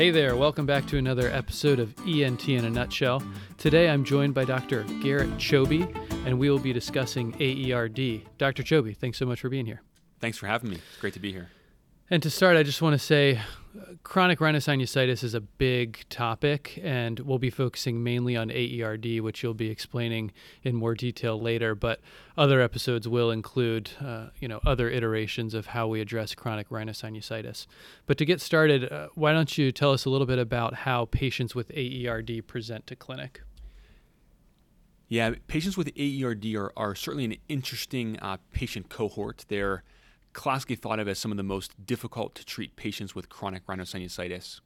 Hey there, welcome back to another episode of ENT in a Nutshell. Today I'm joined by Dr. Garrett Choby, and we will be discussing AERD. Dr. Choby, thanks so much for being here. Thanks for having me. It's great to be here. And to start, I just want to say chronic rhinosinusitis is a big topic, and we'll be focusing mainly on AERD, which you'll be explaining in more detail later. But other episodes will include, uh, you know, other iterations of how we address chronic rhinosinusitis. But to get started, uh, why don't you tell us a little bit about how patients with AERD present to clinic? Yeah, patients with AERD are, are certainly an interesting uh, patient cohort. They're classically thought of as some of the most difficult to treat patients with chronic rhinosinusitis.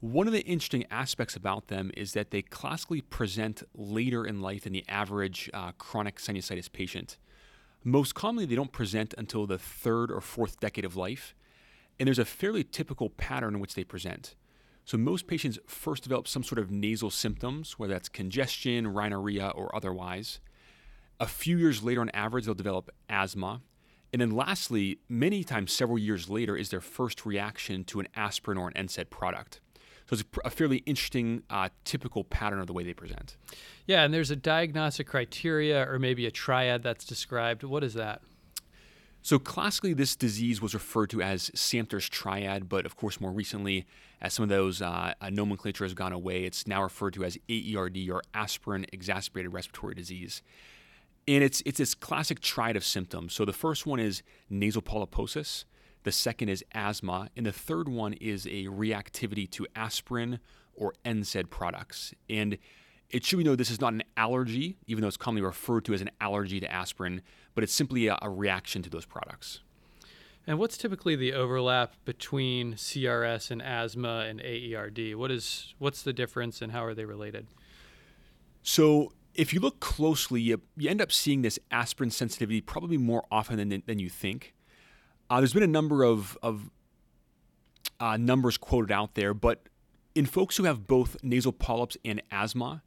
One of the interesting aspects about them is that they classically present later in life than the average uh, chronic sinusitis patient. Most commonly, they don't present until the third or fourth decade of life, and there's a fairly typical pattern in which they present. So, most patients first develop some sort of nasal symptoms, whether that's congestion, rhinorrhea, or otherwise. A few years later, on average, they'll develop asthma, and then lastly, many times several years later, is their first reaction to an aspirin or an NSAID product. So it's a fairly interesting, uh, typical pattern of the way they present. Yeah, and there's a diagnostic criteria or maybe a triad that's described. What is that? So classically, this disease was referred to as Samter's triad, but of course, more recently, as some of those uh, uh nomenclature has gone away, it's now referred to as AERD or aspirin exacerbated respiratory disease. And it's it's this classic triad of symptoms. So the first one is nasal polyposis, the second is asthma, and the third one is a reactivity to aspirin or NSAID products. And it should be noted this is not an allergy, even though it's commonly referred to as an allergy to aspirin, but it's simply a, a reaction to those products. And what's typically the overlap between CRS and asthma and AERD? What is what's the difference and how are they related? So if you look closely, you, you end up seeing this aspirin sensitivity probably more often than, than you think. Uh, there's been a number of, of uh, numbers quoted out there, but in folks who have both nasal polyps and asthma,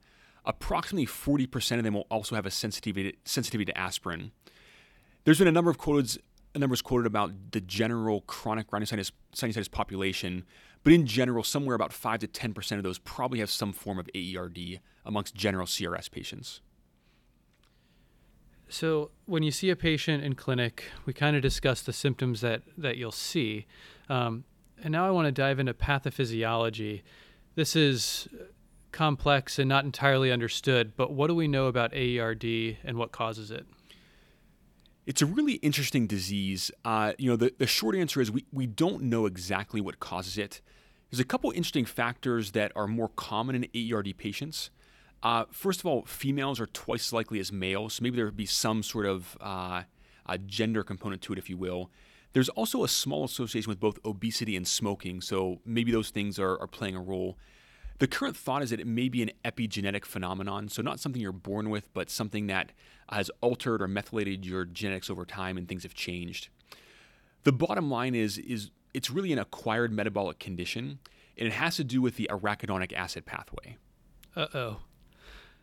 approximately 40% of them will also have a sensitivity, sensitivity to aspirin. There's been a number of quotes, numbers quoted about the general chronic rhinosinusitis population, but in general, somewhere about 5 to 10% of those probably have some form of AERD amongst general CRS patients. So, when you see a patient in clinic, we kind of discuss the symptoms that, that you'll see. Um, and now I want to dive into pathophysiology. This is complex and not entirely understood, but what do we know about AERD and what causes it? It's a really interesting disease. Uh, you know, the, the short answer is we, we don't know exactly what causes it. There's a couple interesting factors that are more common in AERD patients. Uh, first of all, females are twice as likely as males, so maybe there would be some sort of uh, gender component to it, if you will. There's also a small association with both obesity and smoking, so maybe those things are, are playing a role. The current thought is that it may be an epigenetic phenomenon, so not something you're born with, but something that has altered or methylated your genetics over time and things have changed. The bottom line is, is it's really an acquired metabolic condition, and it has to do with the arachidonic acid pathway. Uh oh.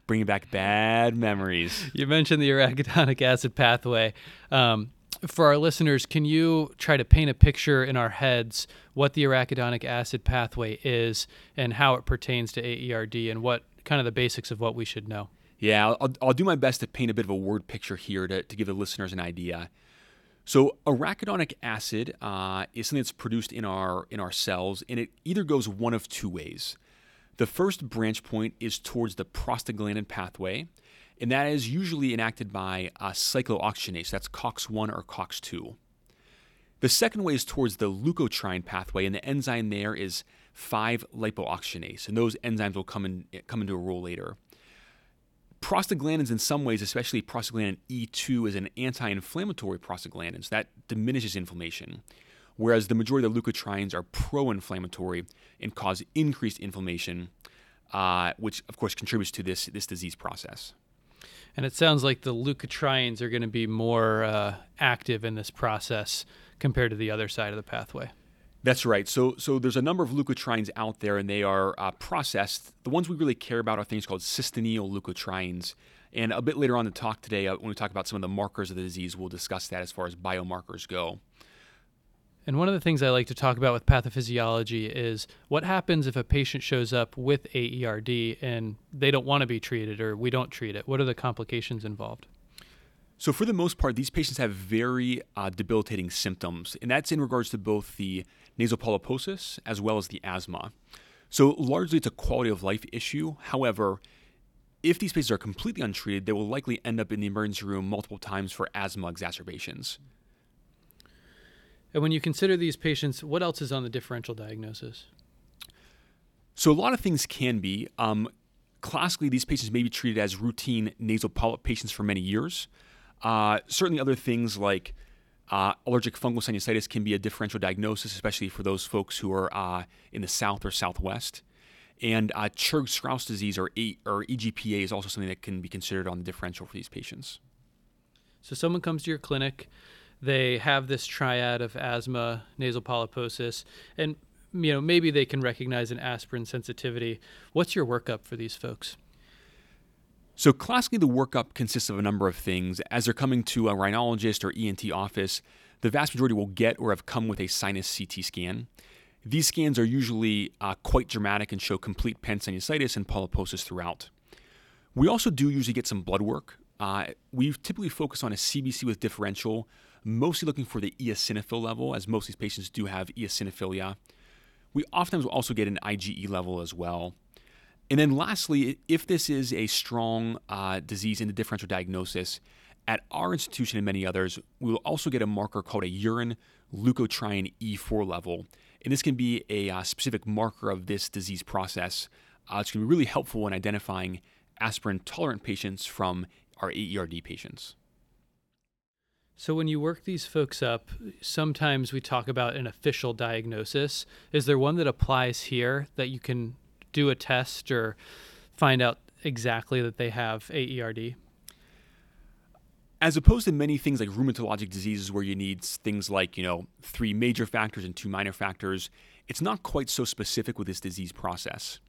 Bringing back bad memories. You mentioned the arachidonic acid pathway. Um, for our listeners, can you try to paint a picture in our heads what the arachidonic acid pathway is and how it pertains to AERD and what kind of the basics of what we should know? Yeah, I'll, I'll do my best to paint a bit of a word picture here to, to give the listeners an idea. So arachidonic acid uh, is something that's produced in our in our cells, and it either goes one of two ways. The first branch point is towards the prostaglandin pathway, and that is usually enacted by a cyclooxygenase. That's COX1 or COX2. The second way is towards the leukotriene pathway, and the enzyme there is 5-lipoxygenase, and those enzymes will come, in, come into a role later. Prostaglandins, in some ways, especially prostaglandin E2, is an anti inflammatory prostaglandin, so that diminishes inflammation. Whereas the majority of the leukotrienes are pro inflammatory and cause increased inflammation, uh, which of course contributes to this, this disease process. And it sounds like the leukotrienes are going to be more uh, active in this process compared to the other side of the pathway. That's right. So, so there's a number of leukotrienes out there, and they are uh, processed. The ones we really care about are things called cysteinyl leukotrienes. And a bit later on in the talk today, uh, when we talk about some of the markers of the disease, we'll discuss that as far as biomarkers go. And one of the things I like to talk about with pathophysiology is what happens if a patient shows up with AERD and they don't want to be treated or we don't treat it? What are the complications involved? So, for the most part, these patients have very uh, debilitating symptoms, and that's in regards to both the nasal polyposis as well as the asthma. So, largely it's a quality of life issue. However, if these patients are completely untreated, they will likely end up in the emergency room multiple times for asthma exacerbations. And when you consider these patients, what else is on the differential diagnosis? So, a lot of things can be. Um, classically, these patients may be treated as routine nasal polyp patients for many years. Uh, certainly, other things like uh, allergic fungal sinusitis can be a differential diagnosis, especially for those folks who are uh, in the south or southwest. And uh, Churg-Strauss disease or, e- or EGPA is also something that can be considered on the differential for these patients. So, someone comes to your clinic, they have this triad of asthma, nasal polyposis, and you know maybe they can recognize an aspirin sensitivity. What's your workup for these folks? So, classically, the workup consists of a number of things. As they're coming to a rhinologist or ENT office, the vast majority will get or have come with a sinus CT scan. These scans are usually uh, quite dramatic and show complete pansinusitis and polyposis throughout. We also do usually get some blood work. Uh, we typically focus on a CBC with differential, mostly looking for the eosinophil level, as most of these patients do have eosinophilia. We oftentimes will also get an IgE level as well. And then lastly, if this is a strong uh, disease in the differential diagnosis, at our institution and many others, we will also get a marker called a urine leukotriene E4 level. And this can be a uh, specific marker of this disease process. Uh, it's going to be really helpful in identifying aspirin tolerant patients from our AERD patients. So, when you work these folks up, sometimes we talk about an official diagnosis. Is there one that applies here that you can do a test or find out exactly that they have AERD? As opposed to many things like rheumatologic diseases where you need things like, you know, three major factors and two minor factors, it's not quite so specific with this disease process.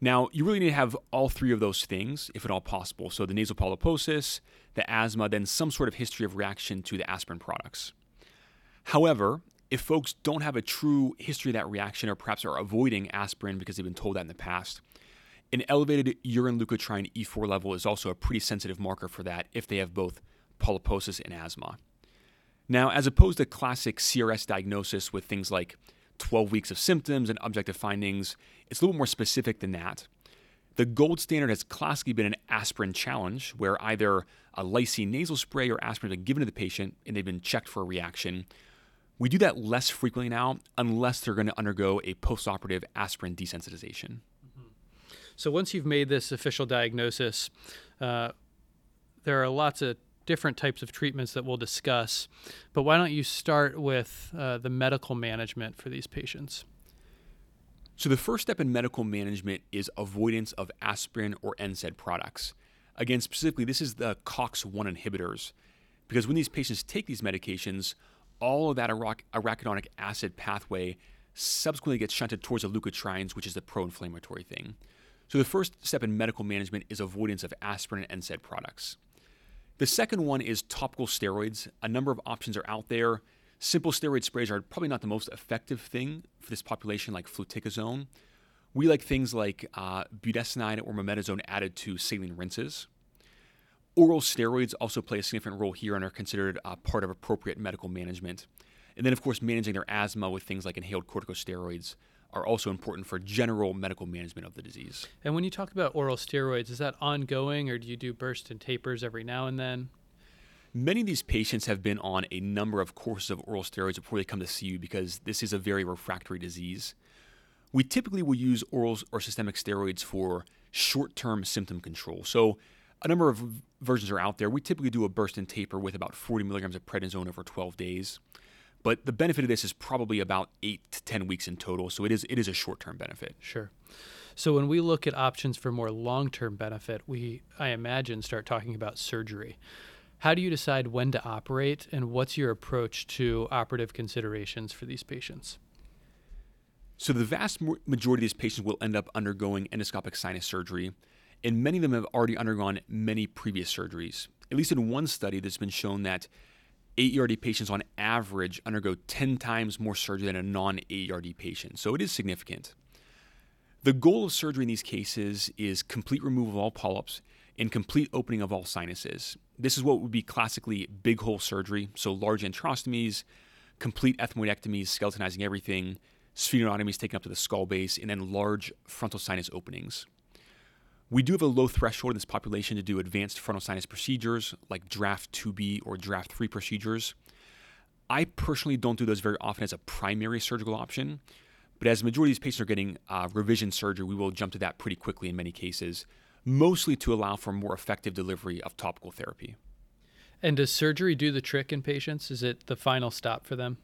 Now, you really need to have all three of those things, if at all possible. So the nasal polyposis, the asthma, then some sort of history of reaction to the aspirin products. However, if folks don't have a true history of that reaction or perhaps are avoiding aspirin because they've been told that in the past, an elevated urine leukotriene E4 level is also a pretty sensitive marker for that if they have both polyposis and asthma. Now, as opposed to classic CRS diagnosis with things like 12 weeks of symptoms and objective findings, it's a little more specific than that. The gold standard has classically been an aspirin challenge, where either a lysine nasal spray or aspirin has been given to the patient and they've been checked for a reaction. We do that less frequently now, unless they're going to undergo a postoperative aspirin desensitization. Mm-hmm. So once you've made this official diagnosis, uh, there are lots of different types of treatments that we'll discuss. But why don't you start with uh, the medical management for these patients? So, the first step in medical management is avoidance of aspirin or NSAID products. Again, specifically, this is the COX1 inhibitors, because when these patients take these medications, all of that arachidonic acid pathway subsequently gets shunted towards the leukotrienes, which is the pro inflammatory thing. So, the first step in medical management is avoidance of aspirin and NSAID products. The second one is topical steroids. A number of options are out there. Simple steroid sprays are probably not the most effective thing for this population, like fluticasone. We like things like uh, budesonide or mometasone added to saline rinses. Oral steroids also play a significant role here and are considered uh, part of appropriate medical management. And then, of course, managing their asthma with things like inhaled corticosteroids are also important for general medical management of the disease. And when you talk about oral steroids, is that ongoing or do you do bursts and tapers every now and then? Many of these patients have been on a number of courses of oral steroids before they come to see you because this is a very refractory disease. We typically will use orals or systemic steroids for short term symptom control. So, a number of versions are out there. We typically do a burst and taper with about 40 milligrams of prednisone over 12 days. But the benefit of this is probably about eight to 10 weeks in total. So it is, it is a short term benefit. Sure. So when we look at options for more long term benefit, we, I imagine, start talking about surgery. How do you decide when to operate, and what's your approach to operative considerations for these patients? So, the vast majority of these patients will end up undergoing endoscopic sinus surgery, and many of them have already undergone many previous surgeries. At least in one study, there's been shown that AERD patients on average undergo 10 times more surgery than a non AERD patient, so it is significant. The goal of surgery in these cases is complete removal of all polyps and complete opening of all sinuses. This is what would be classically big hole surgery, so large antrostomies, complete ethmoidectomies, skeletonizing everything, sphenotomies taken up to the skull base, and then large frontal sinus openings. We do have a low threshold in this population to do advanced frontal sinus procedures like Draf 2B or Draf 3 procedures. I personally don't do those very often as a primary surgical option, but as the majority of these patients are getting uh, revision surgery, we will jump to that pretty quickly in many cases, mostly to allow for more effective delivery of topical therapy. And does surgery do the trick in patients? Is it the final stop for them?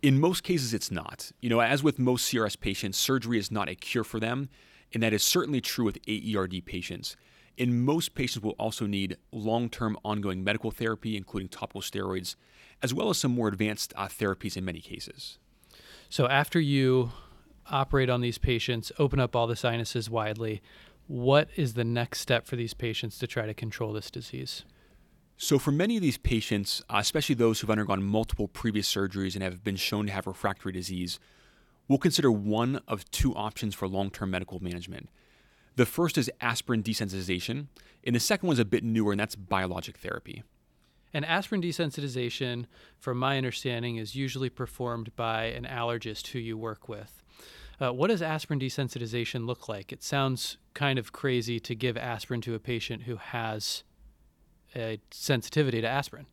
In most cases, it's not. You know, as with most CRS patients, surgery is not a cure for them, and that is certainly true with AERD patients. And most patients will also need long term ongoing medical therapy, including topical steroids, as well as some more advanced uh, therapies in many cases. So, after you operate on these patients, open up all the sinuses widely, what is the next step for these patients to try to control this disease? So, for many of these patients, uh, especially those who've undergone multiple previous surgeries and have been shown to have refractory disease, we'll consider one of two options for long term medical management. The first is aspirin desensitization, and the second one is a bit newer, and that's biologic therapy. And aspirin desensitization, from my understanding, is usually performed by an allergist who you work with. Uh, what does aspirin desensitization look like? It sounds kind of crazy to give aspirin to a patient who has a sensitivity to aspirin.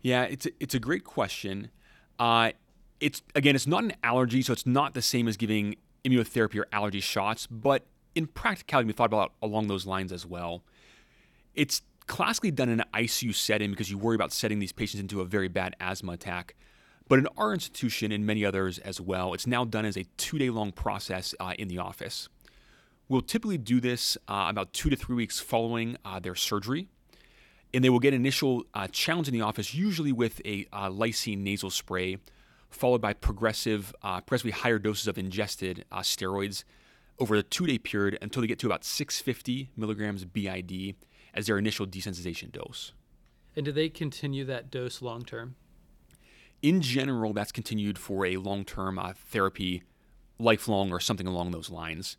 Yeah, it's a, it's a great question. Uh, it's again, it's not an allergy, so it's not the same as giving immunotherapy or allergy shots. But in practicality, we thought about along those lines as well. It's classically done in an ICU setting because you worry about setting these patients into a very bad asthma attack. But in our institution and many others as well, it's now done as a two day long process uh, in the office. We'll typically do this uh, about two to three weeks following uh, their surgery. And they will get initial uh, challenge in the office, usually with a uh, lysine nasal spray, followed by progressive, uh, progressively higher doses of ingested steroids over a two day period until they get to about 650 milligrams BID as their initial desensitization dose. And do they continue that dose long term? In general, that's continued for a long term uh, therapy, lifelong, or something along those lines.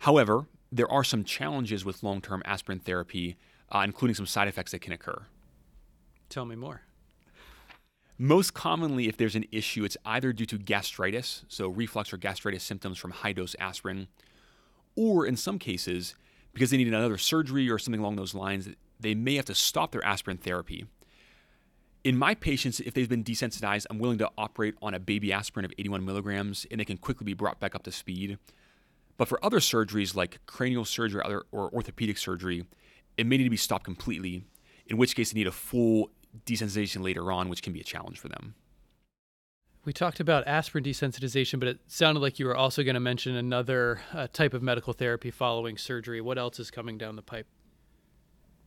However, there are some challenges with long term aspirin therapy, uh, including some side effects that can occur. Tell me more. Most commonly, if there's an issue, it's either due to gastritis, so reflux or gastritis symptoms from high dose aspirin, or in some cases, because they need another surgery or something along those lines, they may have to stop their aspirin therapy. In my patients, if they've been desensitized, I'm willing to operate on a baby aspirin of 81 milligrams and they can quickly be brought back up to speed. But for other surgeries like cranial surgery or, or orthopedic surgery, it may need to be stopped completely, in which case they need a full desensitization later on, which can be a challenge for them. We talked about aspirin desensitization, but it sounded like you were also going to mention another uh, type of medical therapy following surgery. What else is coming down the pipe?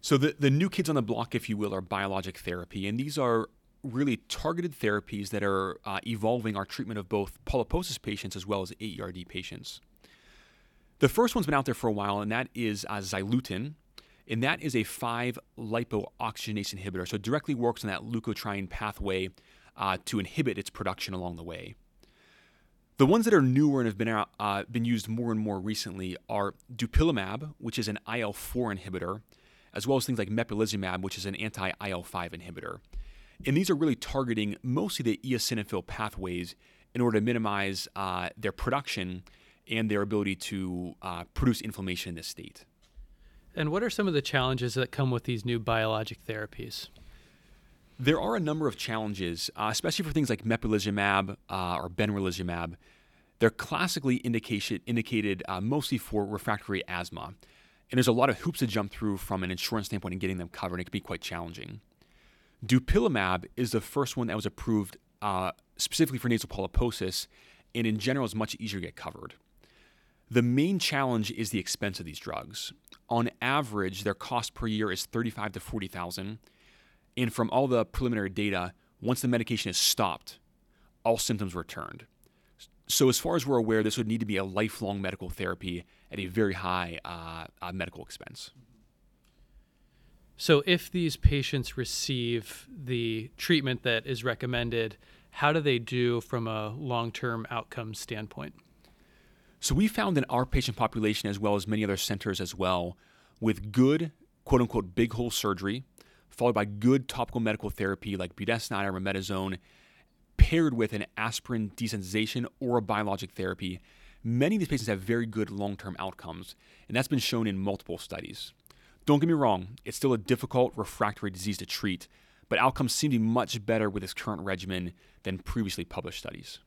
So, the, the new kids on the block, if you will, are biologic therapy. And these are really targeted therapies that are uh, evolving our treatment of both polyposis patients as well as AERD patients. The first one's been out there for a while, and that is uh, Zileuton. And that is a 5 lipoxygenase inhibitor. So, it directly works on that leukotriene pathway uh, to inhibit its production along the way. The ones that are newer and have been, uh, been used more and more recently are dupilumab, which is an IL 4 inhibitor, as well as things like mepolizumab, which is an anti IL 5 inhibitor. And these are really targeting mostly the eosinophil pathways in order to minimize uh, their production and their ability to uh, produce inflammation in this state. And what are some of the challenges that come with these new biologic therapies? There are a number of challenges, uh, especially for things like mepolizumab uh, or benralizumab. They're classically indicated uh, mostly for refractory asthma. And there's a lot of hoops to jump through from an insurance standpoint in getting them covered. And it can be quite challenging. Dupilumab is the first one that was approved uh, specifically for nasal polyposis, and in general is much easier to get covered. The main challenge is the expense of these drugs. On average, their cost per year is 35 to 40,000 and from all the preliminary data, once the medication is stopped, all symptoms returned. So, as far as we're aware, this would need to be a lifelong medical therapy at a very high uh, uh, medical expense. So, if these patients receive the treatment that is recommended, how do they do from a long term outcome standpoint? So, we found in our patient population, as well as many other centers as well, with good quote unquote big hole surgery, followed by good topical medical therapy like budesonide or mometasone, paired with an aspirin desensitization or a biologic therapy, many of these patients have very good long term outcomes, and that's been shown in multiple studies. Don't get me wrong, it's still a difficult refractory disease to treat, but outcomes seem to be much better with this current regimen than previously published studies.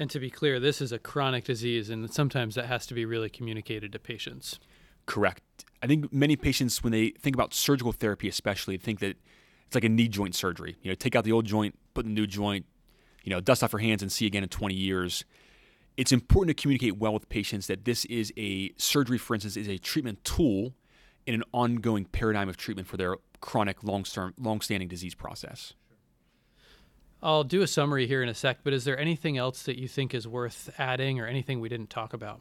And to be clear, this is a chronic disease, and sometimes that has to be really communicated to patients. Correct. I think many patients, when they think about surgical therapy, especially, think that it's like a knee joint surgery. You know, take out the old joint, put in the new joint, you know, dust off your hands and see again in 20 years. It's important to communicate well with patients that this is a surgery, for instance, is a treatment tool in an ongoing paradigm of treatment for their chronic, long-term, long-standing disease process. I'll do a summary here in a sec, but is there anything else that you think is worth adding or anything we didn't talk about?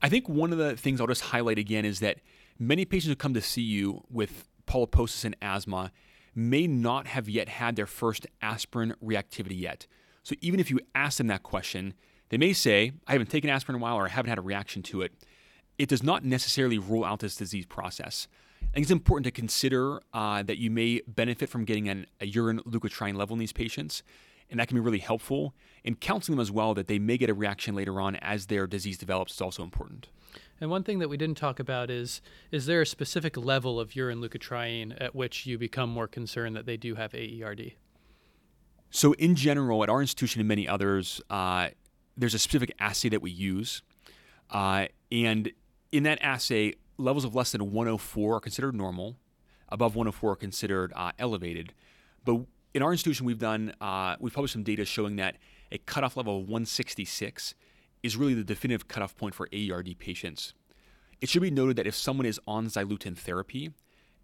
I think one of the things I'll just highlight again is that many patients who come to see you with polyposis and asthma may not have yet had their first aspirin reactivity yet. So even if you ask them that question, they may say, I haven't taken aspirin in a while or I haven't had a reaction to it it does not necessarily rule out this disease process. I think it's important to consider uh, that you may benefit from getting an, a urine leukotriene level in these patients, and that can be really helpful. And counseling them as well that they may get a reaction later on as their disease develops is also important. And one thing that we didn't talk about is is there a specific level of urine leukotriene at which you become more concerned that they do have AERD? So, in general, at our institution and many others, uh, there's a specific assay that we use. Uh, and in that assay, levels of less than 104 are considered normal. Above 104 are considered uh, elevated. But in our institution, we've done uh, we've published some data showing that a cutoff level of 166 is really the definitive cutoff point for AERD patients. It should be noted that if someone is on Zileuton therapy,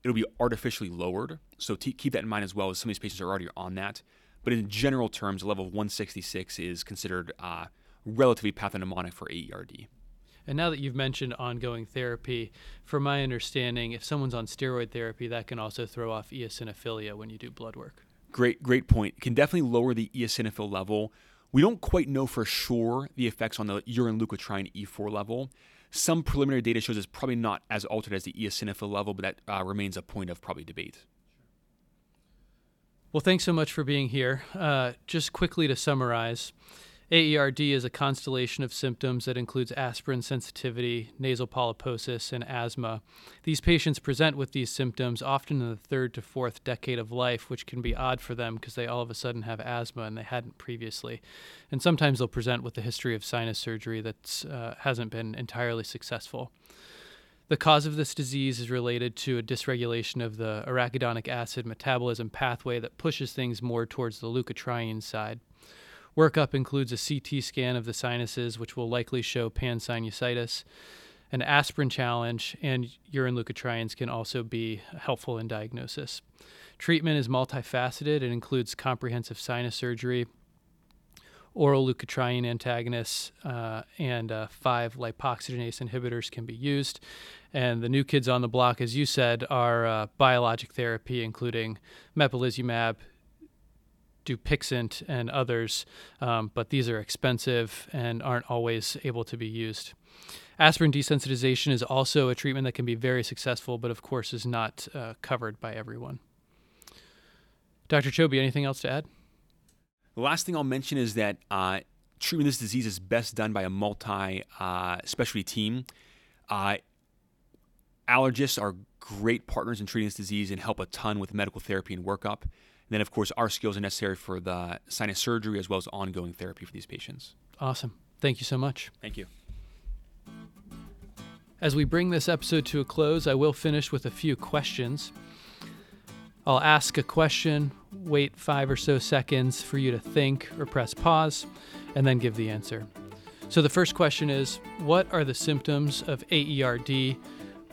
it'll be artificially lowered. So t- keep that in mind as well, as some of these patients are already on that. But in general terms, a level of 166 is considered uh, relatively pathognomonic for AERD. And now that you've mentioned ongoing therapy, from my understanding, if someone's on steroid therapy, that can also throw off eosinophilia when you do blood work. Great, great point. It can definitely lower the eosinophil level. We don't quite know for sure the effects on the urine leukotriene E4 level. Some preliminary data shows it's probably not as altered as the eosinophil level, but that uh, remains a point of probably debate. Well, thanks so much for being here. Uh, just quickly to summarize, AERD is a constellation of symptoms that includes aspirin sensitivity, nasal polyposis, and asthma. These patients present with these symptoms often in the third to fourth decade of life, which can be odd for them because they all of a sudden have asthma and they hadn't previously. And sometimes they'll present with a history of sinus surgery that uh, hasn't been entirely successful. The cause of this disease is related to a dysregulation of the arachidonic acid metabolism pathway that pushes things more towards the leukotriene side. Workup includes a CT scan of the sinuses, which will likely show pansinusitis. An aspirin challenge and urine leukotrienes can also be helpful in diagnosis. Treatment is multifaceted. It includes comprehensive sinus surgery, oral leukotriene antagonists, uh, and uh, five lipoxygenase inhibitors can be used. And the new kids on the block, as you said, are uh, biologic therapy, including mepolizumab, Dupixent and others, um, but these are expensive and aren't always able to be used. Aspirin desensitization is also a treatment that can be very successful, but of course is not uh, covered by everyone. Dr. Choby, anything else to add? The last thing I'll mention is that uh, treatment of this disease is best done by a multi uh, specialty team. Uh, allergists are great partners in treating this disease and help a ton with medical therapy and workup. And then, of course, our skills are necessary for the sinus surgery as well as ongoing therapy for these patients. Awesome. Thank you so much. Thank you. As we bring this episode to a close, I will finish with a few questions. I'll ask a question, wait five or so seconds for you to think or press pause, and then give the answer. So the first question is What are the symptoms of AERD,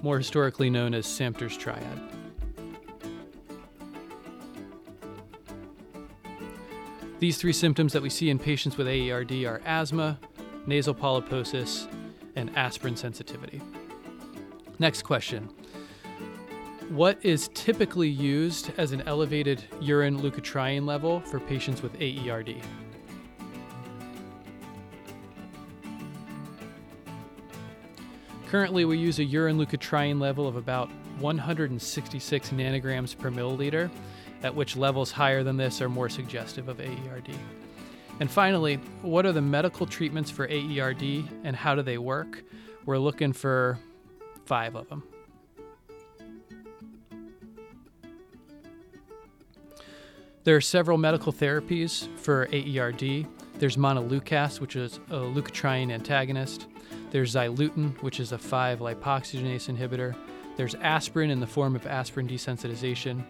more historically known as Samter's triad? These three symptoms that we see in patients with AERD are asthma, nasal polyposis, and aspirin sensitivity. Next question What is typically used as an elevated urine leukotriene level for patients with AERD? Currently, we use a urine leukotriene level of about 166 nanograms per milliliter, at which levels higher than this are more suggestive of AERD. And finally, what are the medical treatments for AERD and how do they work? We're looking for five of them. There are several medical therapies for AERD. There's montelukast, which is a leukotriene antagonist. There's Zileuton, which is a 5 lipoxygenase inhibitor. There's aspirin in the form of aspirin desensitization.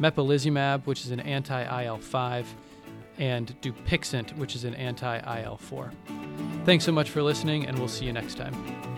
Mepolizumab, which is an anti IL 5. And Dupixent, which is an anti IL 4. Thanks so much for listening, and we'll see you next time.